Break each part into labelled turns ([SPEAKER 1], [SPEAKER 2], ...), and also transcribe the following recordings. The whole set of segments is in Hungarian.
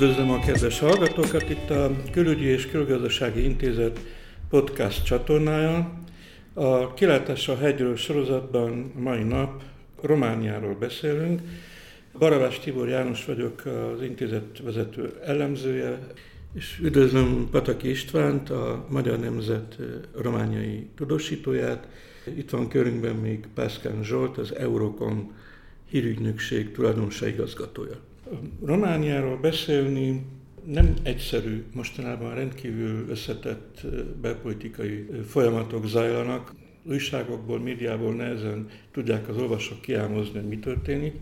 [SPEAKER 1] Üdvözlöm a kedves hallgatókat itt a Külügyi és Külgazdasági Intézet podcast csatornája. A Kilátás a hegyről sorozatban mai nap Romániáról beszélünk. Baravás Tibor János vagyok, az intézet vezető elemzője, és üdvözlöm Pataki Istvánt, a Magyar Nemzet romániai tudósítóját. Itt van körünkben még Pászkán Zsolt, az Eurocom hírügynökség tulajdonosa igazgatója. Romániáról beszélni nem egyszerű, mostanában rendkívül összetett belpolitikai folyamatok zajlanak. Újságokból, médiából nehezen tudják az olvasók kiálmozni, hogy mi történik.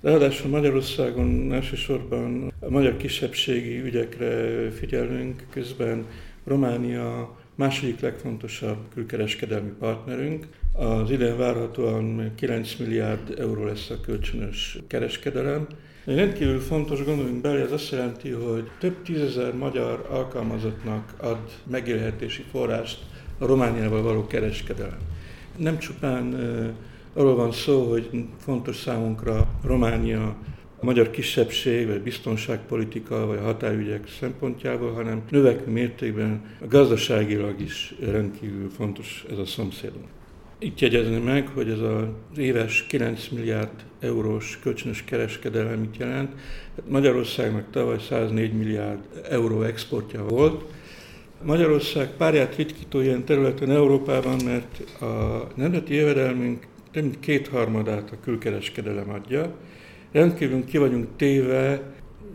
[SPEAKER 1] Ráadásul Magyarországon elsősorban a magyar kisebbségi ügyekre figyelünk, közben Románia második legfontosabb külkereskedelmi partnerünk. Az idén várhatóan 9 milliárd euró lesz a kölcsönös kereskedelem. Egy rendkívül fontos, gondoljunk bele, ez azt jelenti, hogy több tízezer magyar alkalmazottnak ad megélhetési forrást a Romániával való kereskedelem. Nem csupán arról van szó, hogy fontos számunkra Románia a magyar kisebbség, vagy biztonságpolitika, vagy határügyek szempontjából, hanem növekvő mértékben a gazdaságilag is rendkívül fontos ez a szomszédunk. Itt jegyezni meg, hogy ez az éves 9 milliárd eurós kölcsönös kereskedelem mit jelent. Magyarországnak tavaly 104 milliárd euró exportja volt. Magyarország párját ritkító ilyen területen Európában, mert a nemzeti jövedelmünk több mint kétharmadát a külkereskedelem adja. Rendkívül ki vagyunk téve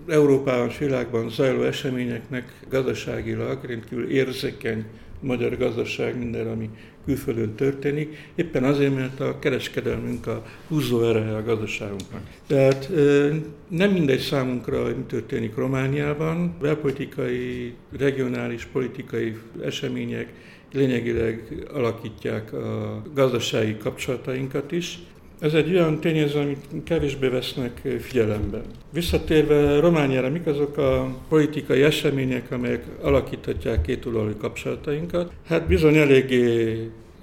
[SPEAKER 1] Európában és világban zajló eseményeknek gazdaságilag rendkívül érzékeny magyar gazdaság minden, ami külföldön történik, éppen azért, mert a kereskedelmünk a húzó ereje a gazdaságunknak. Tehát nem mindegy számunkra, hogy mi történik Romániában, belpolitikai, regionális politikai események lényegileg alakítják a gazdasági kapcsolatainkat is, ez egy olyan tényező, amit kevésbé vesznek figyelembe. Visszatérve Romániára, mik azok a politikai események, amelyek alakíthatják két kapcsolatainkat? Hát bizony eléggé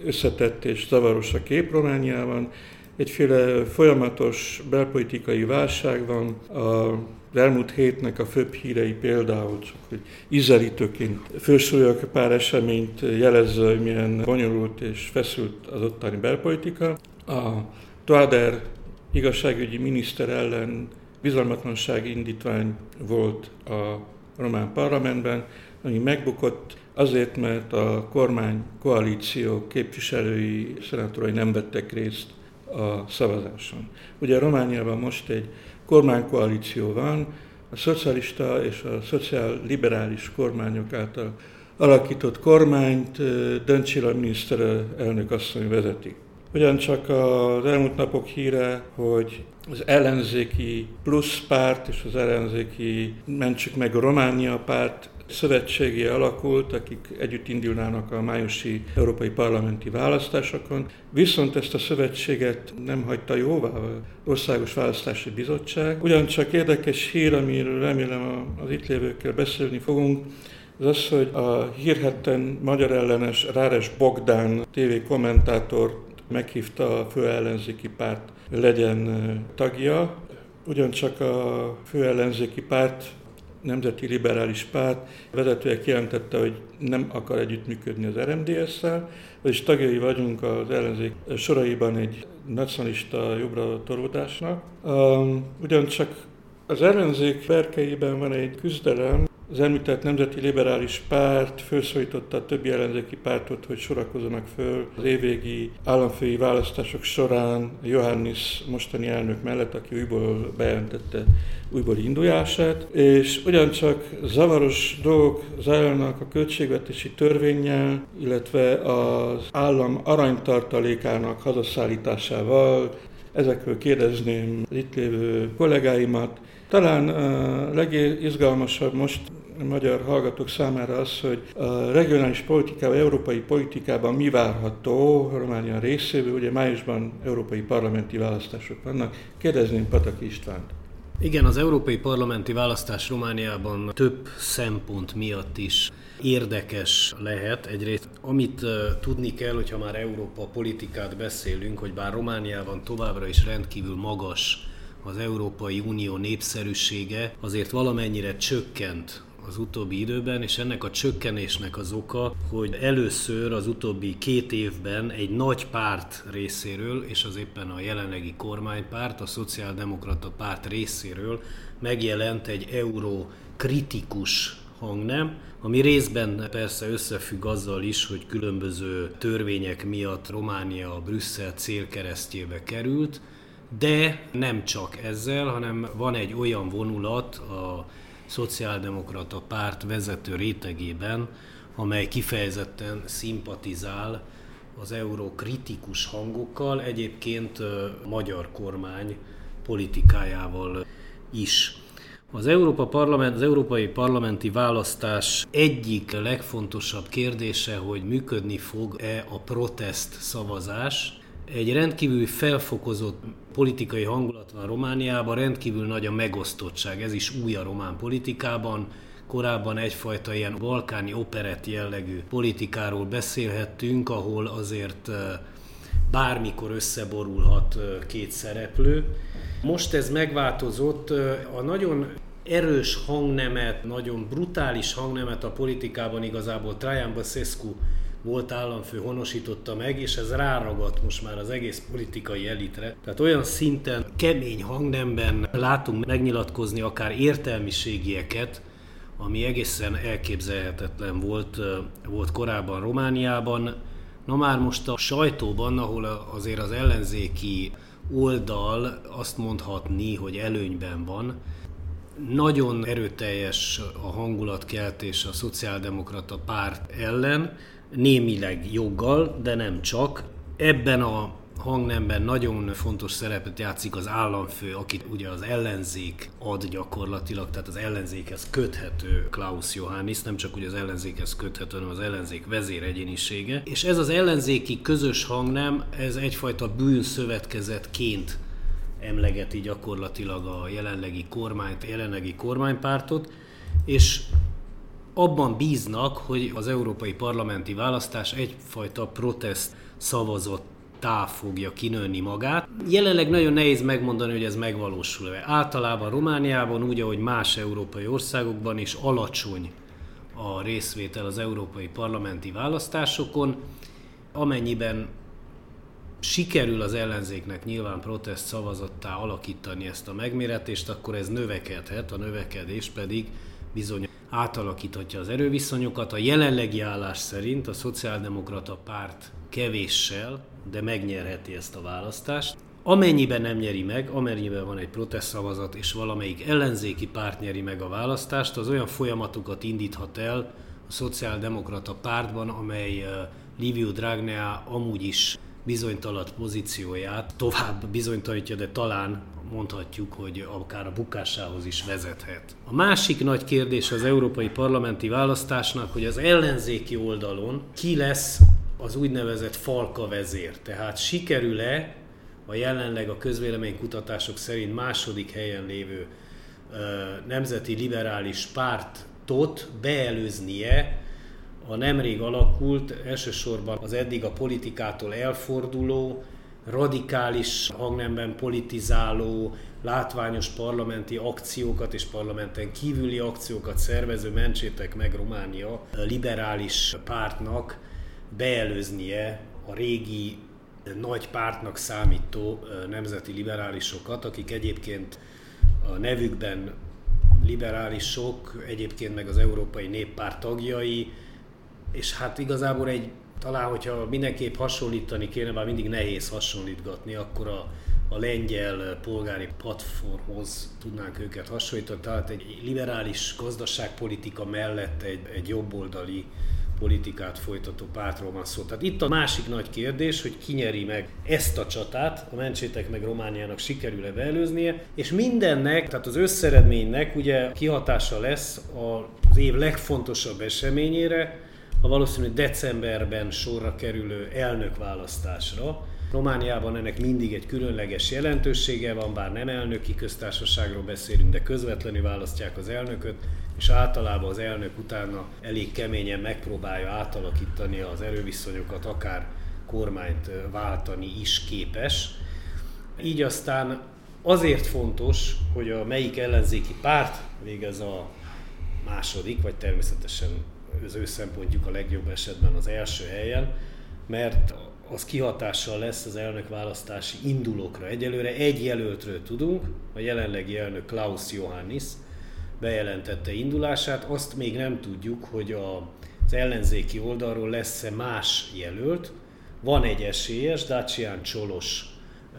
[SPEAKER 1] összetett és zavaros a kép Romániában. Egyféle folyamatos belpolitikai válság van. A elmúlt hétnek a főbb hírei például, csak hogy ízelítőként fősúlyok pár eseményt jelezze, hogy milyen bonyolult és feszült az ottani belpolitika. A Toader igazságügyi miniszter ellen bizalmatlansági indítvány volt a román parlamentben, ami megbukott azért, mert a kormány koalíció képviselői, szenátorai nem vettek részt a szavazáson. Ugye Romániában most egy kormánykoalíció van, a szocialista és a szociál-liberális kormányok által alakított kormányt Döncsila miniszterelnök asszony vezeti. Ugyancsak az elmúlt napok híre, hogy az ellenzéki plusz párt és az ellenzéki Mentsük meg a Románia párt szövetségé alakult, akik együtt indulnának a májusi európai parlamenti választásokon. Viszont ezt a szövetséget nem hagyta jóvá Országos Választási Bizottság. Ugyancsak érdekes hír, amiről remélem az itt lévőkkel beszélni fogunk, az az, hogy a hírhetten magyar ellenes Ráres Bogdán TV kommentátor meghívta a főellenzéki párt legyen tagja. Ugyancsak a főellenzéki párt Nemzeti Liberális Párt vezetője kijelentette, hogy nem akar együttműködni az RMDS-szel, vagyis tagjai vagyunk az ellenzék soraiban egy nacionalista jobbra torlódásnak. Ugyancsak az ellenzék verkeiben van egy küzdelem, az említett Nemzeti Liberális Párt felszólította a többi ellenzéki pártot, hogy sorakozzanak föl az évvégi államfői választások során Johannis mostani elnök mellett, aki újból bejelentette újból indulását, és ugyancsak zavaros dolgok zajlanak a költségvetési törvényel, illetve az állam aranytartalékának hazaszállításával, Ezekről kérdezném itt lévő kollégáimat. Talán a legizgalmasabb most a magyar hallgatók számára az, hogy a regionális politikában, európai politikában mi várható Románia részéről, ugye májusban európai parlamenti választások vannak. Kérdezném Pataki Istvánt.
[SPEAKER 2] Igen, az európai parlamenti választás Romániában több szempont miatt is érdekes lehet. Egyrészt, amit tudni kell, hogyha már Európa politikát beszélünk, hogy bár Romániában továbbra is rendkívül magas az Európai Unió népszerűsége azért valamennyire csökkent az utóbbi időben, és ennek a csökkenésnek az oka, hogy először az utóbbi két évben egy nagy párt részéről, és az éppen a jelenlegi kormánypárt, a Szociáldemokrata párt részéről megjelent egy euró kritikus hangnem, ami részben persze összefügg azzal is, hogy különböző törvények miatt Románia Brüsszel célkeresztjébe került, de nem csak ezzel, hanem van egy olyan vonulat a szociáldemokrata párt vezető rétegében, amely kifejezetten szimpatizál az euró kritikus hangokkal, egyébként a magyar kormány politikájával is. Az, Európa Parlament, az európai parlamenti választás egyik legfontosabb kérdése, hogy működni fog-e a protest szavazás. Egy rendkívül felfokozott politikai hangulat van Romániában, rendkívül nagy a megosztottság, ez is új a román politikában. Korábban egyfajta ilyen balkáni operett jellegű politikáról beszélhettünk, ahol azért bármikor összeborulhat két szereplő. Most ez megváltozott, a nagyon erős hangnemet, nagyon brutális hangnemet a politikában igazából Trajan Basescu volt államfő honosította meg, és ez ráragadt most már az egész politikai elitre. Tehát olyan szinten kemény hangnemben látunk megnyilatkozni akár értelmiségieket, ami egészen elképzelhetetlen volt, volt korábban Romániában. Na már most a sajtóban, ahol azért az ellenzéki oldal azt mondhatni, hogy előnyben van, nagyon erőteljes a hangulatkeltés a szociáldemokrata párt ellen, némileg joggal, de nem csak. Ebben a hangnemben nagyon fontos szerepet játszik az államfő, akit ugye az ellenzék ad gyakorlatilag, tehát az ellenzékhez köthető Klaus Johannis, nem csak ugye az ellenzékhez köthető, hanem az ellenzék vezéregyénisége. És ez az ellenzéki közös hangnem, ez egyfajta bűnszövetkezetként emlegeti gyakorlatilag a jelenlegi kormányt, a jelenlegi kormánypártot, és abban bíznak, hogy az európai parlamenti választás egyfajta protest szavazott tá fogja kinőni magát. Jelenleg nagyon nehéz megmondani, hogy ez megvalósul-e. Általában Romániában, úgy, ahogy más európai országokban is alacsony a részvétel az európai parlamenti választásokon, amennyiben sikerül az ellenzéknek nyilván protest szavazattá alakítani ezt a megméretést, akkor ez növekedhet, a növekedés pedig bizony átalakíthatja az erőviszonyokat. A jelenlegi állás szerint a szociáldemokrata párt kevéssel, de megnyerheti ezt a választást. Amennyiben nem nyeri meg, amennyiben van egy protest szavazat, és valamelyik ellenzéki párt nyeri meg a választást, az olyan folyamatokat indíthat el a szociáldemokrata pártban, amely Liviu Dragnea amúgy is bizonytalat pozícióját tovább bizonytalanítja, de talán mondhatjuk, hogy akár a bukásához is vezethet. A másik nagy kérdés az európai parlamenti választásnak, hogy az ellenzéki oldalon ki lesz az úgynevezett falka vezér. Tehát sikerül-e a jelenleg a közvéleménykutatások szerint második helyen lévő nemzeti liberális pártot beelőznie a nemrég alakult, elsősorban az eddig a politikától elforduló, radikális hangnemben politizáló, látványos parlamenti akciókat és parlamenten kívüli akciókat szervező Mentsétek meg Románia liberális pártnak beelőznie a régi nagy pártnak számító nemzeti liberálisokat, akik egyébként a nevükben liberálisok, egyébként meg az Európai Néppárt tagjai, és hát igazából egy, talán hogyha mindenképp hasonlítani kéne, bár mindig nehéz hasonlítgatni, akkor a, a lengyel polgári platformhoz tudnánk őket hasonlítani, tehát egy liberális gazdaságpolitika mellett egy, egy jobboldali politikát folytató pártról van szó. Tehát itt a másik nagy kérdés, hogy ki nyeri meg ezt a csatát, a Mentsétek meg Romániának sikerül-e beelőznie, és mindennek, tehát az összeredménynek ugye kihatása lesz az év legfontosabb eseményére, a valószínű decemberben sorra kerülő elnökválasztásra. Romániában ennek mindig egy különleges jelentősége van, bár nem elnöki köztársaságról beszélünk, de közvetlenül választják az elnököt, és általában az elnök utána elég keményen megpróbálja átalakítani az erőviszonyokat, akár kormányt váltani is képes. Így aztán Azért fontos, hogy a melyik ellenzéki párt végez a második, vagy természetesen az ő szempontjuk a legjobb esetben az első helyen, mert az kihatással lesz az elnökválasztási indulókra. Egyelőre egy jelöltről tudunk, a jelenlegi elnök Klaus Johannis bejelentette indulását, azt még nem tudjuk, hogy a, az ellenzéki oldalról lesz-e más jelölt. Van egy esélyes, Dacian Csolos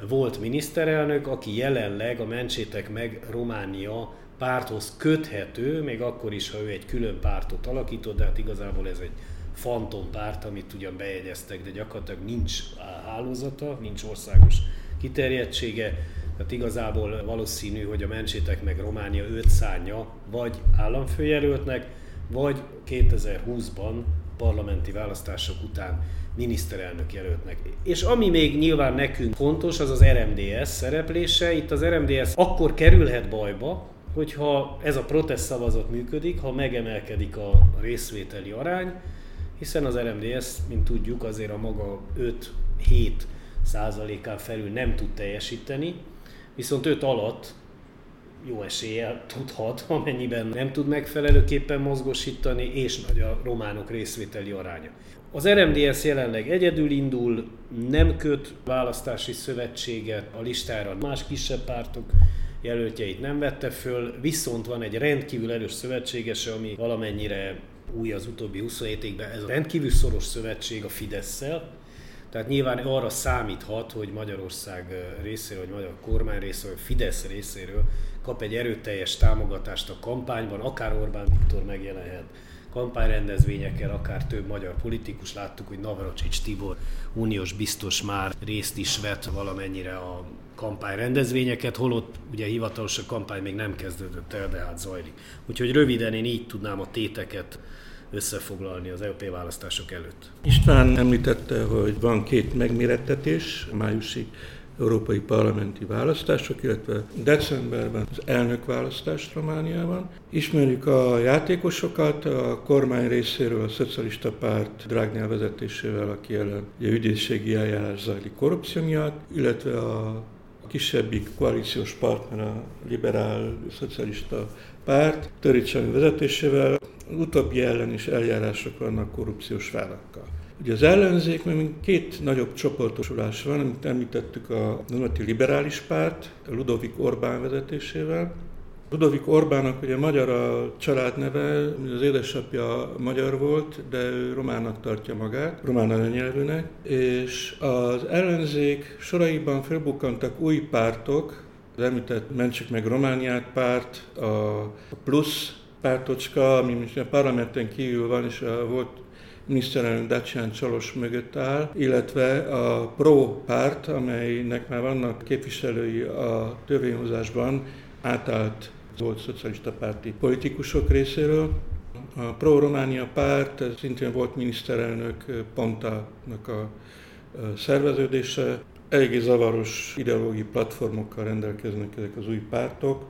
[SPEAKER 2] volt miniszterelnök, aki jelenleg a Mentsétek meg Románia párthoz köthető, még akkor is, ha ő egy külön pártot alakított, de hát igazából ez egy fantompárt, amit ugyan bejegyeztek, de gyakorlatilag nincs hálózata, nincs országos kiterjedtsége, tehát igazából valószínű, hogy a Mentsétek meg Románia őt szánja vagy államfőjelöltnek, vagy 2020-ban parlamenti választások után miniszterelnök jelöltnek. És ami még nyilván nekünk fontos, az az RMDS szereplése. Itt az RMDS akkor kerülhet bajba, hogyha ez a protest szavazat működik, ha megemelkedik a részvételi arány, hiszen az RMDS, mint tudjuk, azért a maga 5-7 százalékán felül nem tud teljesíteni, viszont 5 alatt jó eséllyel tudhat, amennyiben nem tud megfelelőképpen mozgosítani, és nagy a románok részvételi aránya. Az RMDS jelenleg egyedül indul, nem köt választási szövetséget a listára, más kisebb pártok jelöltjeit nem vette föl, viszont van egy rendkívül erős szövetségese, ami valamennyire új az utóbbi 27 évben, ez a rendkívül szoros szövetség a fidesz tehát nyilván arra számíthat, hogy Magyarország részéről, vagy magyar kormány részéről, vagy Fidesz részéről kap egy erőteljes támogatást a kampányban, akár Orbán Viktor megjelenhet kampányrendezvényekkel, akár több magyar politikus. Láttuk, hogy Navracsics Tibor uniós biztos már részt is vett valamennyire a kampányrendezvényeket, holott ugye hivatalos a kampány még nem kezdődött el, de hát zajlik. Úgyhogy röviden én így tudnám a téteket összefoglalni az LP választások előtt.
[SPEAKER 1] István említette, hogy van két megmérettetés májusi európai parlamenti választások, illetve decemberben az elnökválasztás Romániában. Ismerjük a játékosokat, a kormány részéről a Szocialista Párt Drágnál vezetésével, aki ellen ugye ügyészségi eljárás zajlik korrupció miatt, illetve a kisebbik koalíciós partner a liberál szocialista párt Töricsani vezetésével. Utóbbi ellen is eljárások vannak korrupciós vádakkal. Ugye az ellenzék, még két nagyobb csoportosulás van, amit említettük a Nemzeti Liberális Párt, Ludovik Orbán vezetésével. Ludovik Orbánnak ugye magyar a családneve, az édesapja magyar volt, de ő románnak tartja magát, román anyanyelvűnek, és az ellenzék soraiban felbukkantak új pártok, az említett Mentsük meg Romániát párt, a plusz pártocska, ami most a parlamenten kívül van, és a volt miniszterelnök Dacian Csalos mögött áll, illetve a Pro párt, amelynek már vannak képviselői a törvényhozásban, átállt volt szocialista párti politikusok részéről. A Pro-Románia párt, ez szintén volt miniszterelnök Pontának a szerveződése. Eléggé zavaros ideológiai platformokkal rendelkeznek ezek az új pártok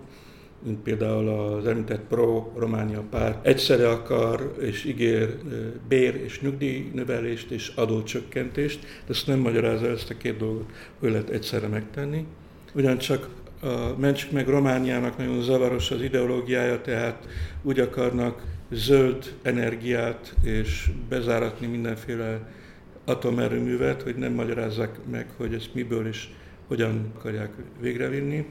[SPEAKER 1] mint például az említett Pro-Románia párt egyszerre akar és ígér bér és nyugdíj növelést és adócsökkentést, de ezt nem magyarázza ezt a két dolgot, hogy lehet egyszerre megtenni. Ugyancsak a Mentsük meg Romániának nagyon zavaros az ideológiája, tehát úgy akarnak zöld energiát és bezáratni mindenféle atomerőművet, hogy nem magyarázzák meg, hogy ezt miből és hogyan akarják végrevinni.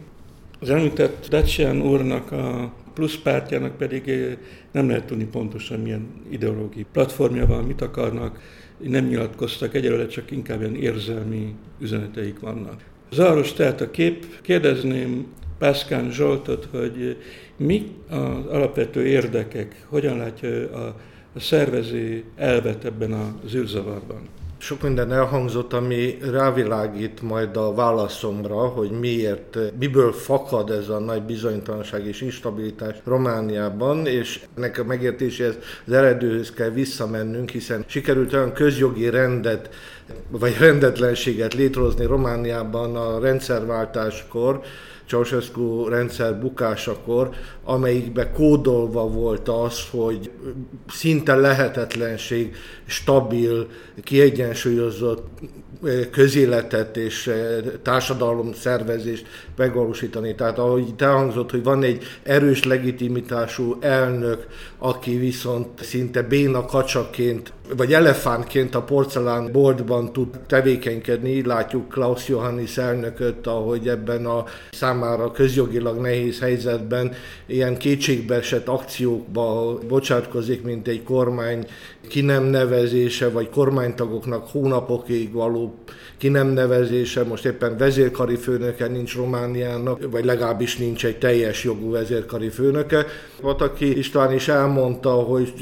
[SPEAKER 1] Az említett Dacian úrnak a plusz pártjának pedig eh, nem lehet tudni pontosan milyen ideológiai platformja van, mit akarnak, nem nyilatkoztak egyelőre, csak inkább ilyen érzelmi üzeneteik vannak. Záros tehát a kép, kérdezném Pászkán Zsoltot, hogy mi az alapvető érdekek, hogyan látja a, a szervező elvet ebben az űrzavarban?
[SPEAKER 3] Sok minden elhangzott, ami rávilágít majd a válaszomra, hogy miért, miből fakad ez a nagy bizonytalanság és instabilitás Romániában, és ennek a megértéséhez az eredőhöz kell visszamennünk, hiszen sikerült olyan közjogi rendet, vagy rendetlenséget létrehozni Romániában a rendszerváltáskor, Ceausescu rendszer bukásakor, amelyikbe kódolva volt az, hogy szinte lehetetlenség stabil, kiegyensúlyozott közéletet és társadalom szervezést megvalósítani. Tehát ahogy itt elhangzott, hogy van egy erős legitimitású elnök, aki viszont szinte béna kacsaként vagy elefántként a porcelán boltban tud tevékenykedni. Így látjuk Klaus Johannis elnököt, ahogy ebben a számára közjogilag nehéz helyzetben ilyen kétségbeesett akciókba bocsátkozik, mint egy kormány ki nem nevezése, vagy kormánytagoknak hónapokig való ki nem nevezése, most éppen vezérkari főnöke nincs Romániának, vagy legalábbis nincs egy teljes jogú vezérkari főnöke. Vataki István is elmondta, hogy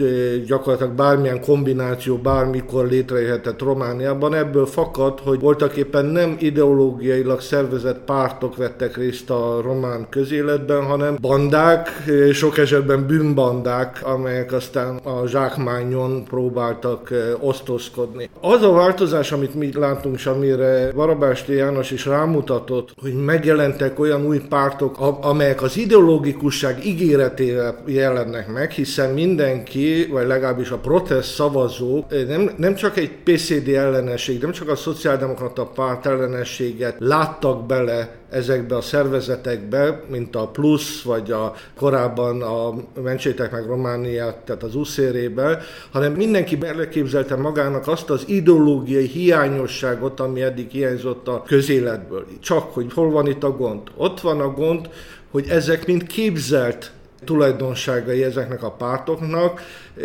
[SPEAKER 3] gyakorlatilag bármilyen kombináció bármikor létrejöhetett Romániában, ebből fakad, hogy voltak éppen nem ideológiailag szervezett pártok vettek részt a román közéletben, hanem bandák, sok esetben bűnbandák, amelyek aztán a zsákmányon próbáltak osztozkodni. Az a változás, amit mi látunk, és amire Barabásti János is rámutatott, hogy megjelentek olyan új pártok, amelyek az ideológikusság ígéretével jelennek meg, hiszen mindenki, vagy legalábbis a protest szavazók nem, nem csak egy PCD ellenesség, nem csak a szociáldemokrata párt ellenességet láttak bele ezekbe a szervezetekbe, mint a Plusz, vagy a korábban a Mentsétek meg Romániát, tehát az uszérébe, hanem mindenki beleképzelte magának azt az ideológiai hiányosságot, ami eddig hiányzott a közéletből. Csak, hogy hol van itt a gond? Ott van a gond, hogy ezek mind képzelt tulajdonságai ezeknek a pártoknak.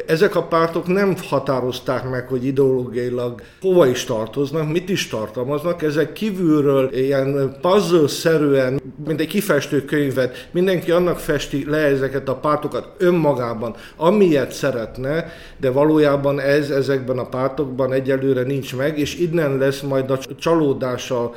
[SPEAKER 3] Ezek a pártok nem határozták meg, hogy ideológiailag hova is tartoznak, mit is tartalmaznak. Ezek kívülről ilyen puzzle-szerűen, mint egy kifestő könyvet, mindenki annak festi le ezeket a pártokat önmagában, amilyet szeretne, de valójában ez ezekben a pártokban egyelőre nincs meg, és innen lesz majd a csalódás a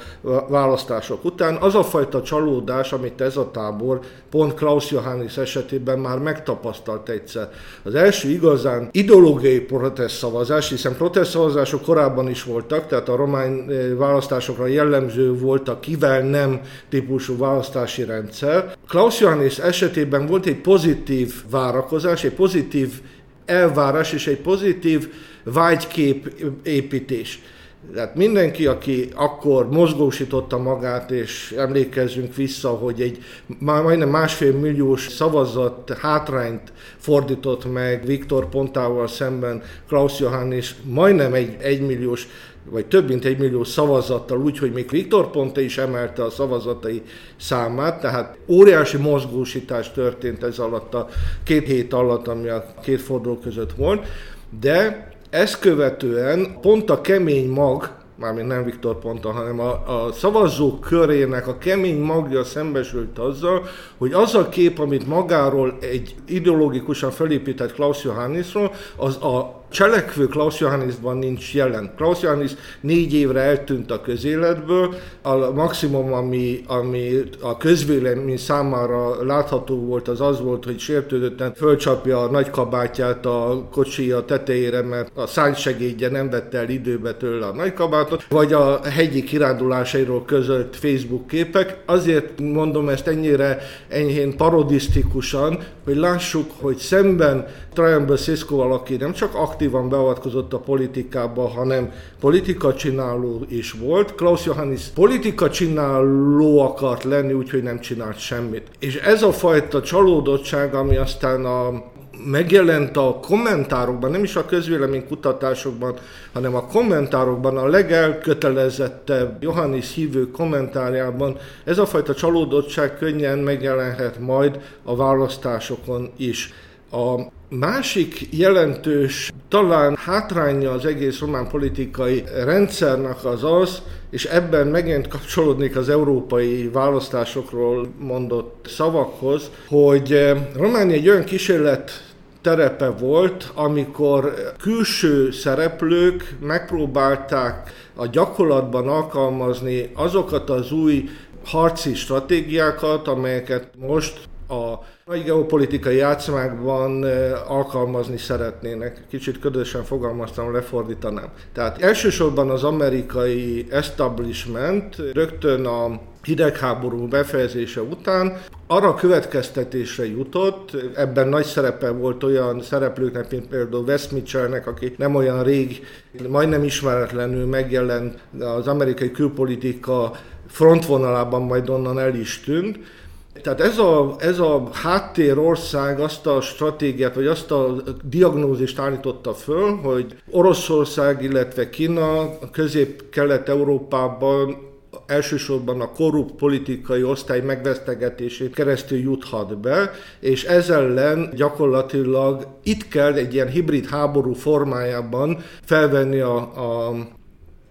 [SPEAKER 3] választások után. Az a fajta csalódás, amit ez a tábor pont Klaus Johannes esetében már megtapasztalt egyszer. Az első igazán ideológiai protest szavazás, hiszen protest szavazások korábban is voltak, tehát a román eh, választásokra jellemző volt a kivel nem típusú választási rendszer. Klaus Johannes esetében volt egy pozitív várakozás, egy pozitív elvárás és egy pozitív vágykép építés. Tehát mindenki, aki akkor mozgósította magát, és emlékezzünk vissza, hogy egy majdnem másfél milliós szavazat hátrányt fordított meg Viktor Pontával szemben Klaus Johannes majdnem egy egymilliós vagy több mint egy millió szavazattal, úgyhogy még Viktor Ponte is emelte a szavazatai számát, tehát óriási mozgósítás történt ez alatt a két hét alatt, ami a két forduló között volt, de ezt követően pont a kemény mag, mármint nem Viktor Ponta, hanem a, a szavazók körének a kemény magja szembesült azzal, hogy az a kép, amit magáról egy ideológikusan felépített Klaus Johannisról, az a cselekvő Klaus Johannisban nincs jelen. Klaus Johannis négy évre eltűnt a közéletből, a maximum, ami, ami a közvélemény számára látható volt, az az volt, hogy sértődötten fölcsapja a nagy kabátját a kocsia tetejére, mert a szánysegédje nem vette el időbe tőle a nagy kabátot, vagy a hegyi kirándulásairól közölt Facebook képek. Azért mondom ezt ennyire enyhén parodisztikusan, hogy lássuk, hogy szemben Trajan Beszészkóval, aki nem csak aktívan beavatkozott a politikába, hanem politika csináló is volt. Klaus Johannes politika csináló akart lenni, úgyhogy nem csinált semmit. És ez a fajta csalódottság, ami aztán a megjelent a kommentárokban, nem is a közvéleménykutatásokban, hanem a kommentárokban, a legelkötelezettebb Johannes hívő kommentárjában, ez a fajta csalódottság könnyen megjelenhet majd a választásokon is. A másik jelentős, talán hátránya az egész román politikai rendszernek az az, és ebben megint kapcsolódnék az európai választásokról mondott szavakhoz, hogy eh, Románia egy olyan kísérlet terepe volt, amikor külső szereplők megpróbálták a gyakorlatban alkalmazni azokat az új harci stratégiákat, amelyeket most a nagy geopolitikai játszmákban alkalmazni szeretnének. Kicsit ködösen fogalmaztam, lefordítanám. Tehát elsősorban az amerikai establishment rögtön a hidegháború befejezése után arra következtetésre jutott, ebben nagy szerepe volt olyan szereplőknek, mint például Wes Mitchellnek, aki nem olyan rég, majdnem ismeretlenül megjelent az amerikai külpolitika frontvonalában, majd onnan el is tűnt, tehát ez a, ez a háttérország azt a stratégiát, vagy azt a diagnózist állította föl, hogy Oroszország, illetve Kína közép-kelet-európában elsősorban a korrupt politikai osztály megvesztegetését keresztül juthat be, és ezzel ellen gyakorlatilag itt kell egy ilyen hibrid háború formájában felvenni a, a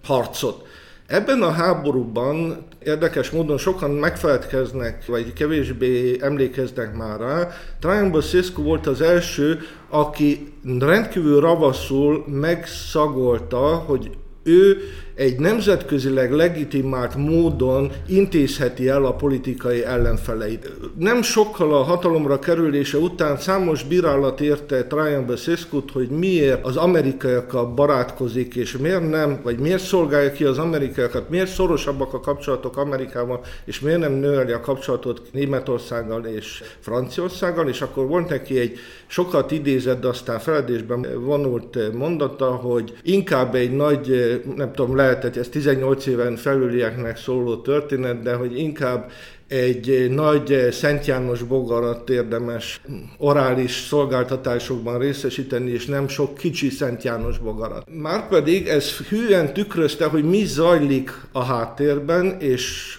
[SPEAKER 3] harcot. Ebben a háborúban érdekes módon sokan megfeledkeznek, vagy kevésbé emlékeznek már rá. Traian Basescu volt az első, aki rendkívül ravaszul megszagolta, hogy ő egy nemzetközileg legitimált módon intézheti el a politikai ellenfeleit. Nem sokkal a hatalomra kerülése után számos bírálat érte Traian Basescu-t, hogy miért az amerikaiakkal barátkozik, és miért nem, vagy miért szolgálja ki az amerikaiakat, miért szorosabbak a kapcsolatok Amerikával, és miért nem növeli a kapcsolatot Németországgal és Franciaországgal, és akkor volt neki egy sokat idézett, de aztán feledésben vonult mondata, hogy inkább egy nagy, nem tudom, lehet lehet, hogy ez 18 éven felülieknek szóló történet, de hogy inkább egy nagy Szent János bogarat érdemes orális szolgáltatásokban részesíteni, és nem sok kicsi Szent János bogarat. Márpedig ez hűen tükrözte, hogy mi zajlik a háttérben, és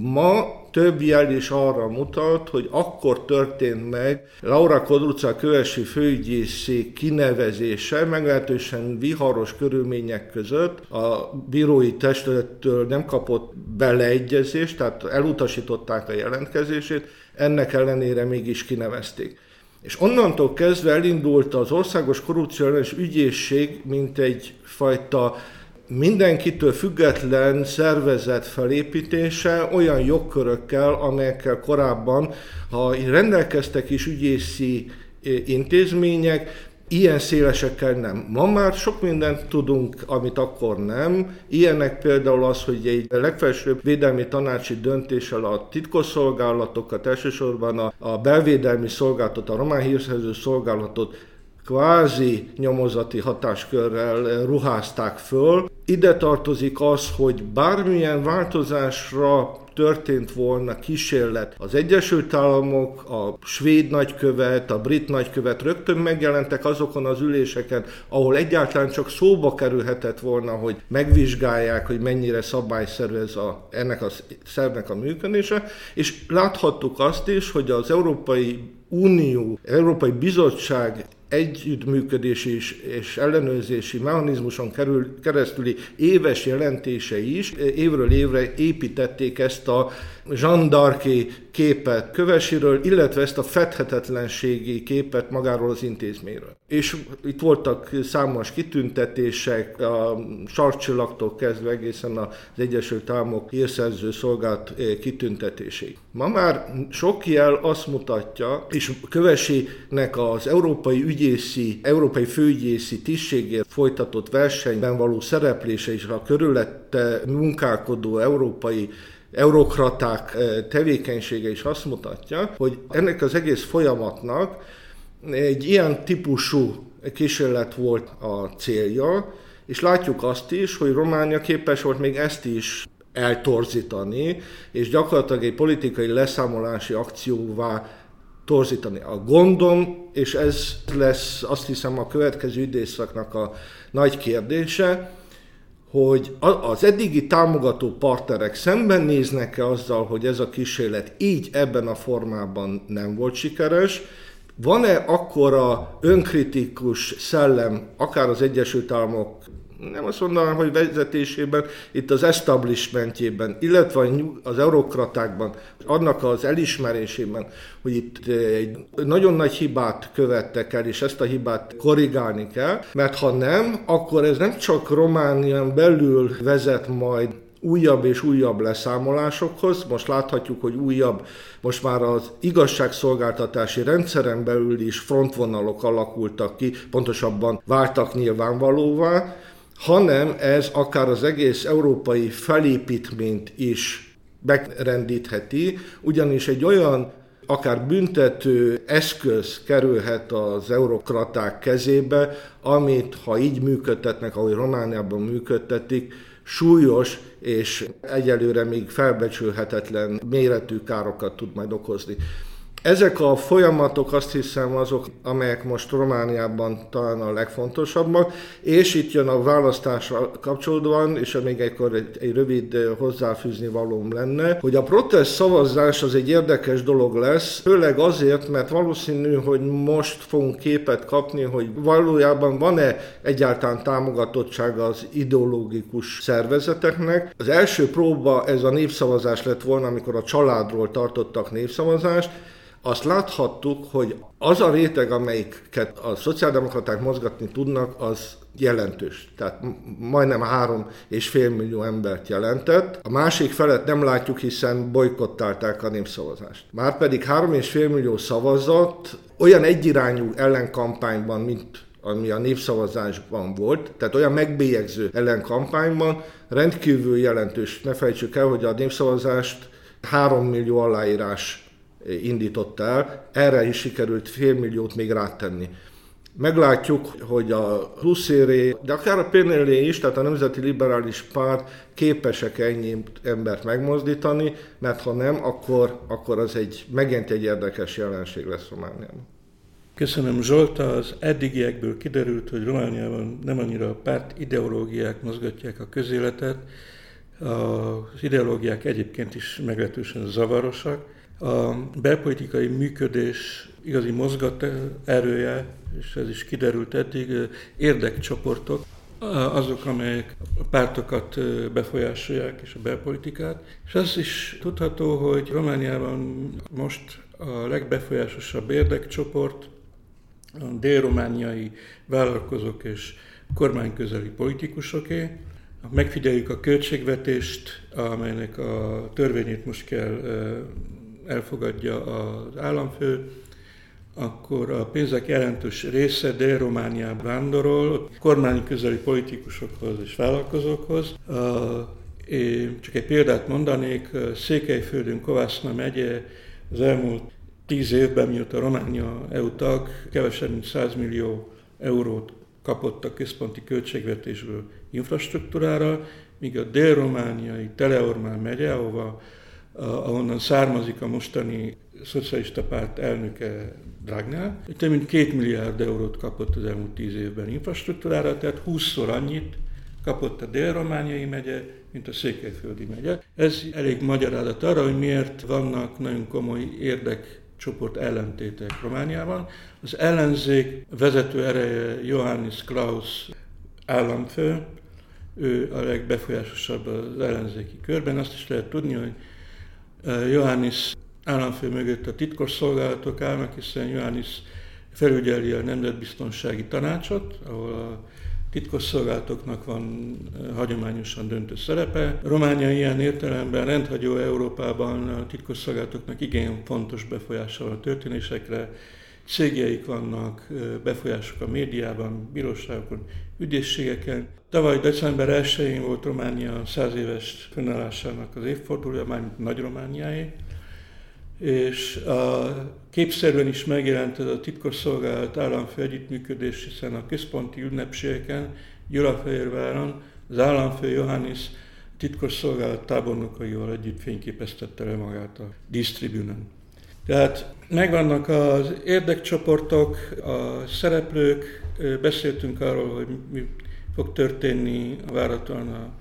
[SPEAKER 3] ma több jel is arra mutat, hogy akkor történt meg Laura Kodruca kövesi főügyészség kinevezése, meglehetősen viharos körülmények között a bírói testülettől nem kapott beleegyezést, tehát elutasították a jelentkezését, ennek ellenére mégis kinevezték. És onnantól kezdve elindult az Országos Korrupció ellenes ügyészség, mint egyfajta mindenkitől független szervezet felépítése olyan jogkörökkel, amelyekkel korábban, ha rendelkeztek is ügyészi intézmények, ilyen szélesekkel nem. Ma már sok mindent tudunk, amit akkor nem. Ilyenek például az, hogy egy legfelsőbb védelmi tanácsi döntéssel a titkosszolgálatokat, elsősorban a, a belvédelmi szolgálatot, a román hírszerző szolgálatot kvázi nyomozati hatáskörrel ruházták föl. Ide tartozik az, hogy bármilyen változásra történt volna kísérlet. Az Egyesült Államok, a svéd nagykövet, a brit nagykövet rögtön megjelentek azokon az üléseken, ahol egyáltalán csak szóba kerülhetett volna, hogy megvizsgálják, hogy mennyire szabályszerű ez a, ennek a szervnek a működése, és láthattuk azt is, hogy az Európai Unió, Európai Bizottság együttműködési és, és ellenőrzési mechanizmuson kerül, keresztüli éves jelentése is. Évről évre építették ezt a zsandarki képet Kövesiről, illetve ezt a fedhetetlenségi képet magáról az intézményről. És itt voltak számos kitüntetések, a sarcsillagtól kezdve egészen az Egyesült Államok hírszerző szolgált eh, kitüntetésig. Ma már sok jel azt mutatja, és Kövesinek az európai ügyészi, európai főügyészi tisztségért folytatott versenyben való szereplése és a körülötte munkálkodó európai eurokraták eh, tevékenysége is azt mutatja, hogy ennek az egész folyamatnak egy ilyen típusú kísérlet volt a célja, és látjuk azt is, hogy Románia képes volt még ezt is eltorzítani, és gyakorlatilag egy politikai leszámolási akcióvá torzítani. A gondom, és ez lesz azt hiszem a következő időszaknak a nagy kérdése, hogy az eddigi támogató partnerek szemben néznek-e azzal, hogy ez a kísérlet így ebben a formában nem volt sikeres, van-e akkora önkritikus szellem, akár az Egyesült Államok nem azt mondanám, hogy vezetésében, itt az establishmentjében, illetve az eurokratákban, annak az elismerésében, hogy itt egy nagyon nagy hibát követtek el, és ezt a hibát korrigálni kell, mert ha nem, akkor ez nem csak Románián belül vezet majd újabb és újabb leszámolásokhoz. Most láthatjuk, hogy újabb, most már az igazságszolgáltatási rendszeren belül is frontvonalok alakultak ki, pontosabban váltak nyilvánvalóvá, hanem ez akár az egész európai felépítményt is megrendítheti, ugyanis egy olyan akár büntető eszköz kerülhet az eurokraták kezébe, amit ha így működtetnek, ahogy Romániában működtetik, súlyos és egyelőre még felbecsülhetetlen méretű károkat tud majd okozni. Ezek a folyamatok azt hiszem azok, amelyek most Romániában talán a legfontosabbak, és itt jön a választásra kapcsolódóan, és még egykor egy, egy rövid hozzáfűzni valóm lenne, hogy a protest szavazás az egy érdekes dolog lesz, főleg azért, mert valószínű, hogy most fogunk képet kapni, hogy valójában van-e egyáltalán támogatottsága az ideológikus szervezeteknek. Az első próba ez a népszavazás lett volna, amikor a családról tartottak népszavazást, azt láthattuk, hogy az a réteg, amelyiket a szociáldemokraták mozgatni tudnak, az jelentős. Tehát majdnem három és fél millió embert jelentett. A másik felet nem látjuk, hiszen bolykottálták a népszavazást. Márpedig három és fél millió szavazat olyan egyirányú ellenkampányban, mint ami a népszavazásban volt, tehát olyan megbélyegző ellenkampányban rendkívül jelentős. Ne felejtsük el, hogy a népszavazást 3 millió aláírás indította el, erre is sikerült félmilliót még rátenni. Meglátjuk, hogy a Pluszéré, de akár a Pénélé is, tehát a Nemzeti Liberális Párt képesek ennyi embert megmozdítani, mert ha nem, akkor, akkor az egy, megint egy érdekes jelenség lesz Romániában.
[SPEAKER 1] Köszönöm Zsolta, az eddigiekből kiderült, hogy Romániában nem annyira a párt ideológiák mozgatják a közéletet, az ideológiák egyébként is meglehetősen zavarosak, a belpolitikai működés igazi mozgat erője, és ez is kiderült eddig, érdekcsoportok, azok, amelyek a pártokat befolyásolják, és a belpolitikát. És az is tudható, hogy Romániában most a legbefolyásosabb érdekcsoport a dél-romániai vállalkozók és kormányközeli politikusoké. Megfigyeljük a költségvetést, amelynek a törvényét most kell elfogadja az államfő, akkor a pénzek jelentős része Dél-Romániába vándorol, kormány közeli politikusokhoz és vállalkozókhoz. Én csak egy példát mondanék, Székelyföldön Kovászna megye az elmúlt tíz évben, mióta Románia EU tag, kevesebb mint 100 millió eurót kapott a központi költségvetésből infrastruktúrára, míg a dél-romániai Teleormán megye, ahova ahonnan származik a mostani szocialista párt elnöke Dragnál. Több mint két milliárd eurót kapott az elmúlt tíz évben infrastruktúrára, tehát 20-szor annyit kapott a dél-romániai megye, mint a székelyföldi megye. Ez elég magyarázat arra, hogy miért vannak nagyon komoly érdekcsoport ellentétek Romániában. Az ellenzék vezető ereje Johannes Klaus államfő, ő a legbefolyásosabb az ellenzéki körben. Azt is lehet tudni, hogy Johannes államfő mögött a titkos szolgálatok állnak, hiszen Johannes felügyeli a Nemzetbiztonsági Tanácsot, ahol a titkos szolgálatoknak van hagyományosan döntő szerepe. Románia ilyen értelemben rendhagyó Európában a titkos szolgálatoknak igen fontos befolyása van a történésekre, cégjeik vannak, befolyások a médiában, bíróságokon, ügyészségeken. Tavaly december 1-én volt Románia 100 éves fennállásának az évfordulója, mármint Nagy Romániáé, és a képszerűen is megjelent ez a titkosszolgálat államfő együttműködés, hiszen a központi ünnepségeken Gyulafehérváron az államfő Johannes titkosszolgálat tábornokaival együtt fényképeztette le magát a disztribűnön. Tehát megvannak az érdekcsoportok, a szereplők, beszéltünk arról, hogy mi fog történni várhatóan a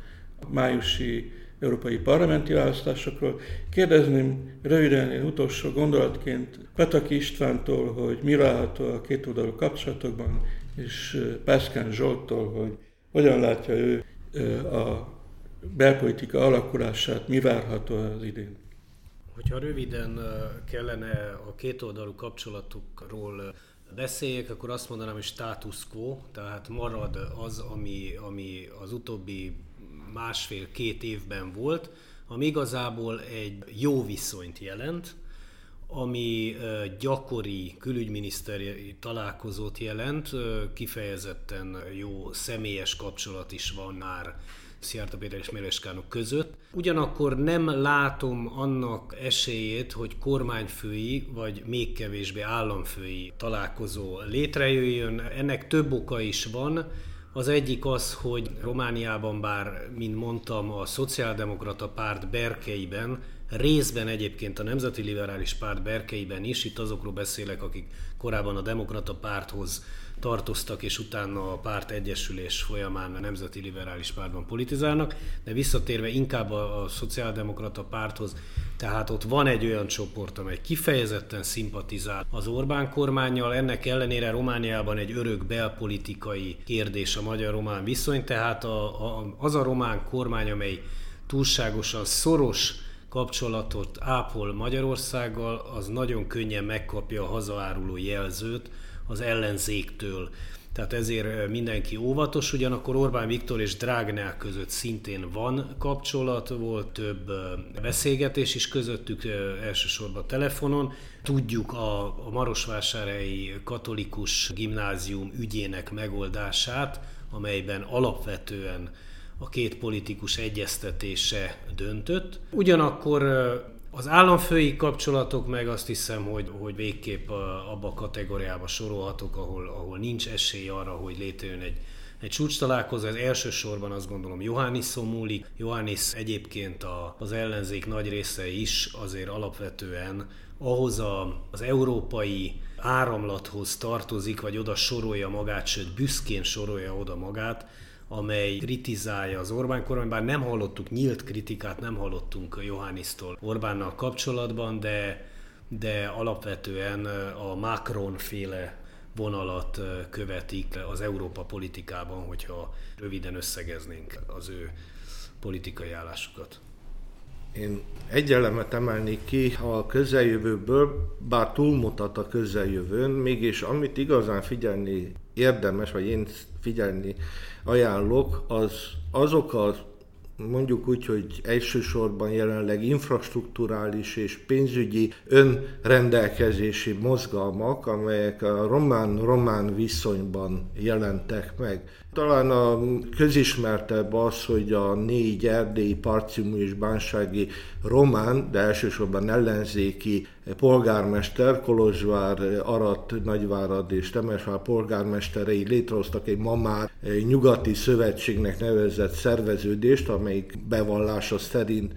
[SPEAKER 1] májusi európai parlamenti választásokról. Kérdezném röviden, én utolsó gondolatként Pataki Istvántól, hogy mi várható a két oldalú kapcsolatokban, és Pászkán Zsolttól, hogy hogyan látja ő a belpolitika alakulását, mi várható az idén.
[SPEAKER 2] Hogyha röviden kellene a kétoldalú kapcsolatokról beszéljek, akkor azt mondanám, hogy status quo, tehát marad az, ami, ami az utóbbi másfél-két évben volt, ami igazából egy jó viszonyt jelent, ami gyakori külügyminiszteri találkozót jelent, kifejezetten jó személyes kapcsolat is van már Szijjártó Péter és Méleskánok között. Ugyanakkor nem látom annak esélyét, hogy kormányfői, vagy még kevésbé államfői találkozó létrejöjjön. Ennek több oka is van. Az egyik az, hogy Romániában bár, mint mondtam, a szociáldemokrata párt berkeiben részben egyébként a Nemzeti Liberális Párt berkeiben is, itt azokról beszélek, akik korábban a Demokrata Párthoz tartoztak, és utána a párt egyesülés folyamán a Nemzeti Liberális Pártban politizálnak, de visszatérve inkább a, a Szociáldemokrata Párthoz, tehát ott van egy olyan csoport, amely kifejezetten szimpatizál az Orbán kormányjal, ennek ellenére Romániában egy örök belpolitikai kérdés a magyar-román viszony, tehát a, a, az a román kormány, amely túlságosan szoros kapcsolatot ápol Magyarországgal, az nagyon könnyen megkapja a hazaáruló jelzőt az ellenzéktől. Tehát ezért mindenki óvatos, ugyanakkor Orbán Viktor és Drágnál között szintén van kapcsolat, volt több beszélgetés is közöttük, elsősorban telefonon. Tudjuk a, a Marosvásárhelyi katolikus gimnázium ügyének megoldását, amelyben alapvetően a két politikus egyeztetése döntött. Ugyanakkor az államfői kapcsolatok meg azt hiszem, hogy, hogy végképp abba a kategóriába sorolhatok, ahol, ahol nincs esély arra, hogy létrejön egy, egy csúcs találkozó, ez elsősorban azt gondolom Johanniszon múlik. Johannis egyébként a, az ellenzék nagy része is azért alapvetően ahhoz a, az európai áramlathoz tartozik, vagy oda sorolja magát, sőt büszkén sorolja oda magát, amely kritizálja az Orbán kormány, bár nem hallottuk nyílt kritikát, nem hallottunk Johannisztól Orbánnal kapcsolatban, de, de alapvetően a Macron féle vonalat követik az Európa politikában, hogyha röviden összegeznénk az ő politikai állásukat.
[SPEAKER 3] Én egy elemet emelnék ki a közeljövőből, bár túlmutat a közeljövőn, mégis amit igazán figyelni érdemes, vagy én figyelni ajánlok, az azok az mondjuk úgy, hogy elsősorban jelenleg infrastruktúrális és pénzügyi önrendelkezési mozgalmak, amelyek a román-román viszonyban jelentek meg. Talán a közismertebb az, hogy a négy erdélyi, parcimú és bánsági román, de elsősorban ellenzéki polgármester, Kolozsvár, Arat, Nagyvárad és Temesvár polgármesterei létrehoztak egy ma már nyugati szövetségnek nevezett szerveződést, amelyik bevallása szerint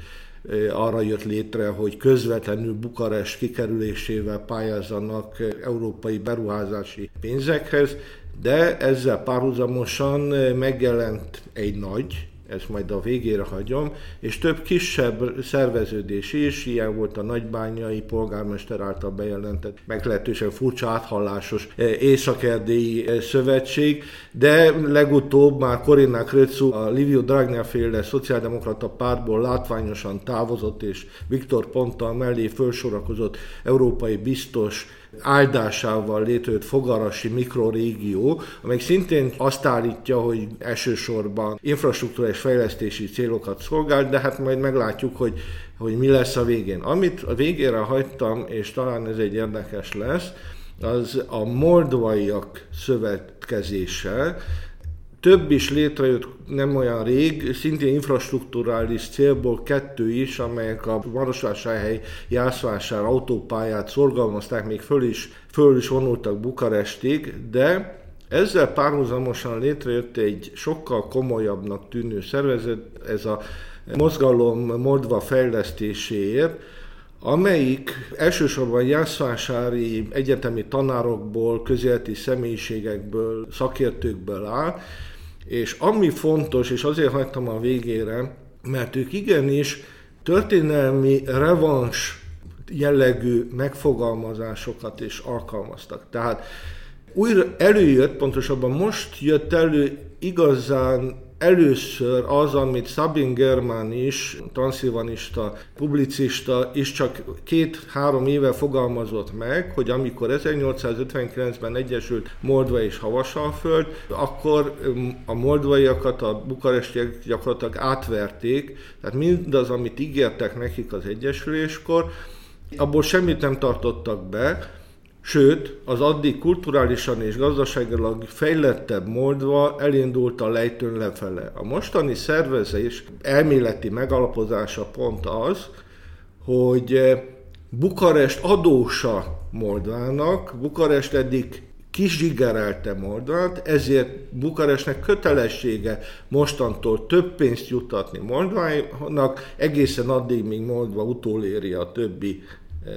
[SPEAKER 3] arra jött létre, hogy közvetlenül Bukarest kikerülésével pályázzanak európai beruházási pénzekhez, de ezzel párhuzamosan megjelent egy nagy, ezt majd a végére hagyom, és több kisebb szerveződés is, ilyen volt a nagybányai polgármester által bejelentett, meglehetősen furcsa áthallásos Észak-Erdélyi Szövetség, de legutóbb már Corinna Kröcu, a Livio Dragnea féle szociáldemokrata pártból látványosan távozott, és Viktor Ponta mellé felsorakozott európai biztos áldásával létrejött fogarasi mikrorégió, amely szintén azt állítja, hogy elsősorban infrastruktúrás fejlesztési célokat szolgál, de hát majd meglátjuk, hogy, hogy mi lesz a végén. Amit a végére hagytam, és talán ez egy érdekes lesz, az a moldvaiak szövetkezése, több is létrejött nem olyan rég, szintén infrastruktúrális célból kettő is, amelyek a Marosvásárhely Jászvásár autópályát szorgalmazták, még föl is, föl is vonultak Bukarestig, de ezzel párhuzamosan létrejött egy sokkal komolyabbnak tűnő szervezet, ez a mozgalom Moldva fejlesztéséért, amelyik elsősorban jászvásári egyetemi tanárokból, közéleti személyiségekből, szakértőkből áll, és ami fontos, és azért hagytam a végére, mert ők igenis történelmi revans jellegű megfogalmazásokat is alkalmaztak. Tehát újra előjött, pontosabban most jött elő igazán először az, amit Sabin German is, transzilvanista, publicista is csak két-három éve fogalmazott meg, hogy amikor 1859-ben egyesült Moldva és Havasalföld, akkor a moldvaiakat a bukarestiek gyakorlatilag átverték, tehát mindaz, amit ígértek nekik az egyesüléskor, abból semmit nem tartottak be, Sőt, az addig kulturálisan és gazdaságilag fejlettebb Moldva elindult a lejtőn lefele. A mostani szervezés elméleti megalapozása pont az, hogy Bukarest adósa Moldvának, Bukarest eddig kizsigerelte Moldvát, ezért Bukarestnek kötelessége mostantól több pénzt juttatni Moldvának, egészen addig, míg Moldva utoléri a többi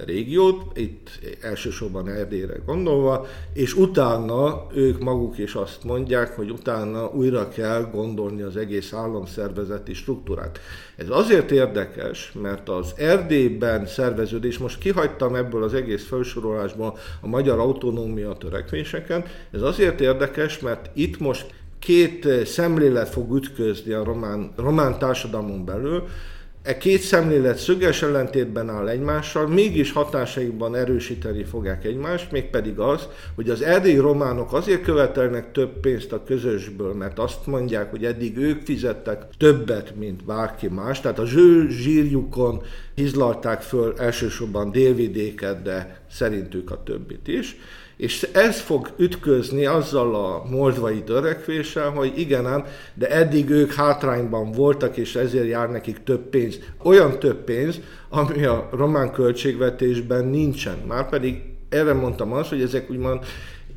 [SPEAKER 3] régiót, itt elsősorban Erdélyre gondolva, és utána ők maguk is azt mondják, hogy utána újra kell gondolni az egész államszervezeti struktúrát. Ez azért érdekes, mert az Erdélyben szerveződés, most kihagytam ebből az egész felsorolásból a magyar autonómia törekvéseken, ez azért érdekes, mert itt most két szemlélet fog ütközni a román, román társadalmon belül, E két szemlélet szöges ellentétben áll egymással, mégis hatásaikban erősíteni fogják egymást, mégpedig az, hogy az erdélyi románok azért követelnek több pénzt a közösből, mert azt mondják, hogy eddig ők fizettek többet, mint bárki más, tehát a zsírjukon hizlalták föl elsősorban délvidéket, de szerintük a többit is és ez fog ütközni azzal a moldvai törekvéssel, hogy igen ám, de eddig ők hátrányban voltak, és ezért jár nekik több pénz. Olyan több pénz, ami a román költségvetésben nincsen. Márpedig erre mondtam azt, hogy ezek úgymond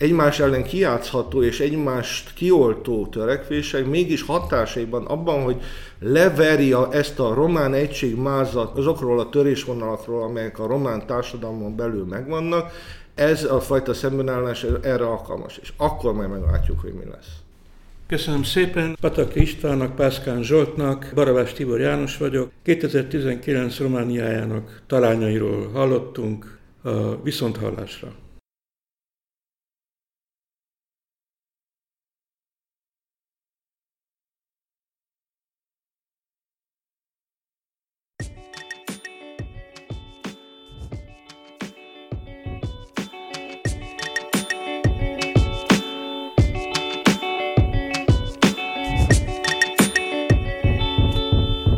[SPEAKER 3] egymás ellen kiátszható és egymást kioltó törekvések mégis hatásaiban abban, hogy leveri a, ezt a román egységmázat azokról a törésvonalakról, amelyek a román társadalmon belül megvannak, ez a fajta szembenállás erre alkalmas, és akkor majd meglátjuk, hogy mi lesz.
[SPEAKER 1] Köszönöm szépen. Pataki Istvánnak, Pászkán Zsoltnak, Barabás Tibor János vagyok. 2019 Romániájának talányairól hallottunk a viszonthallásra.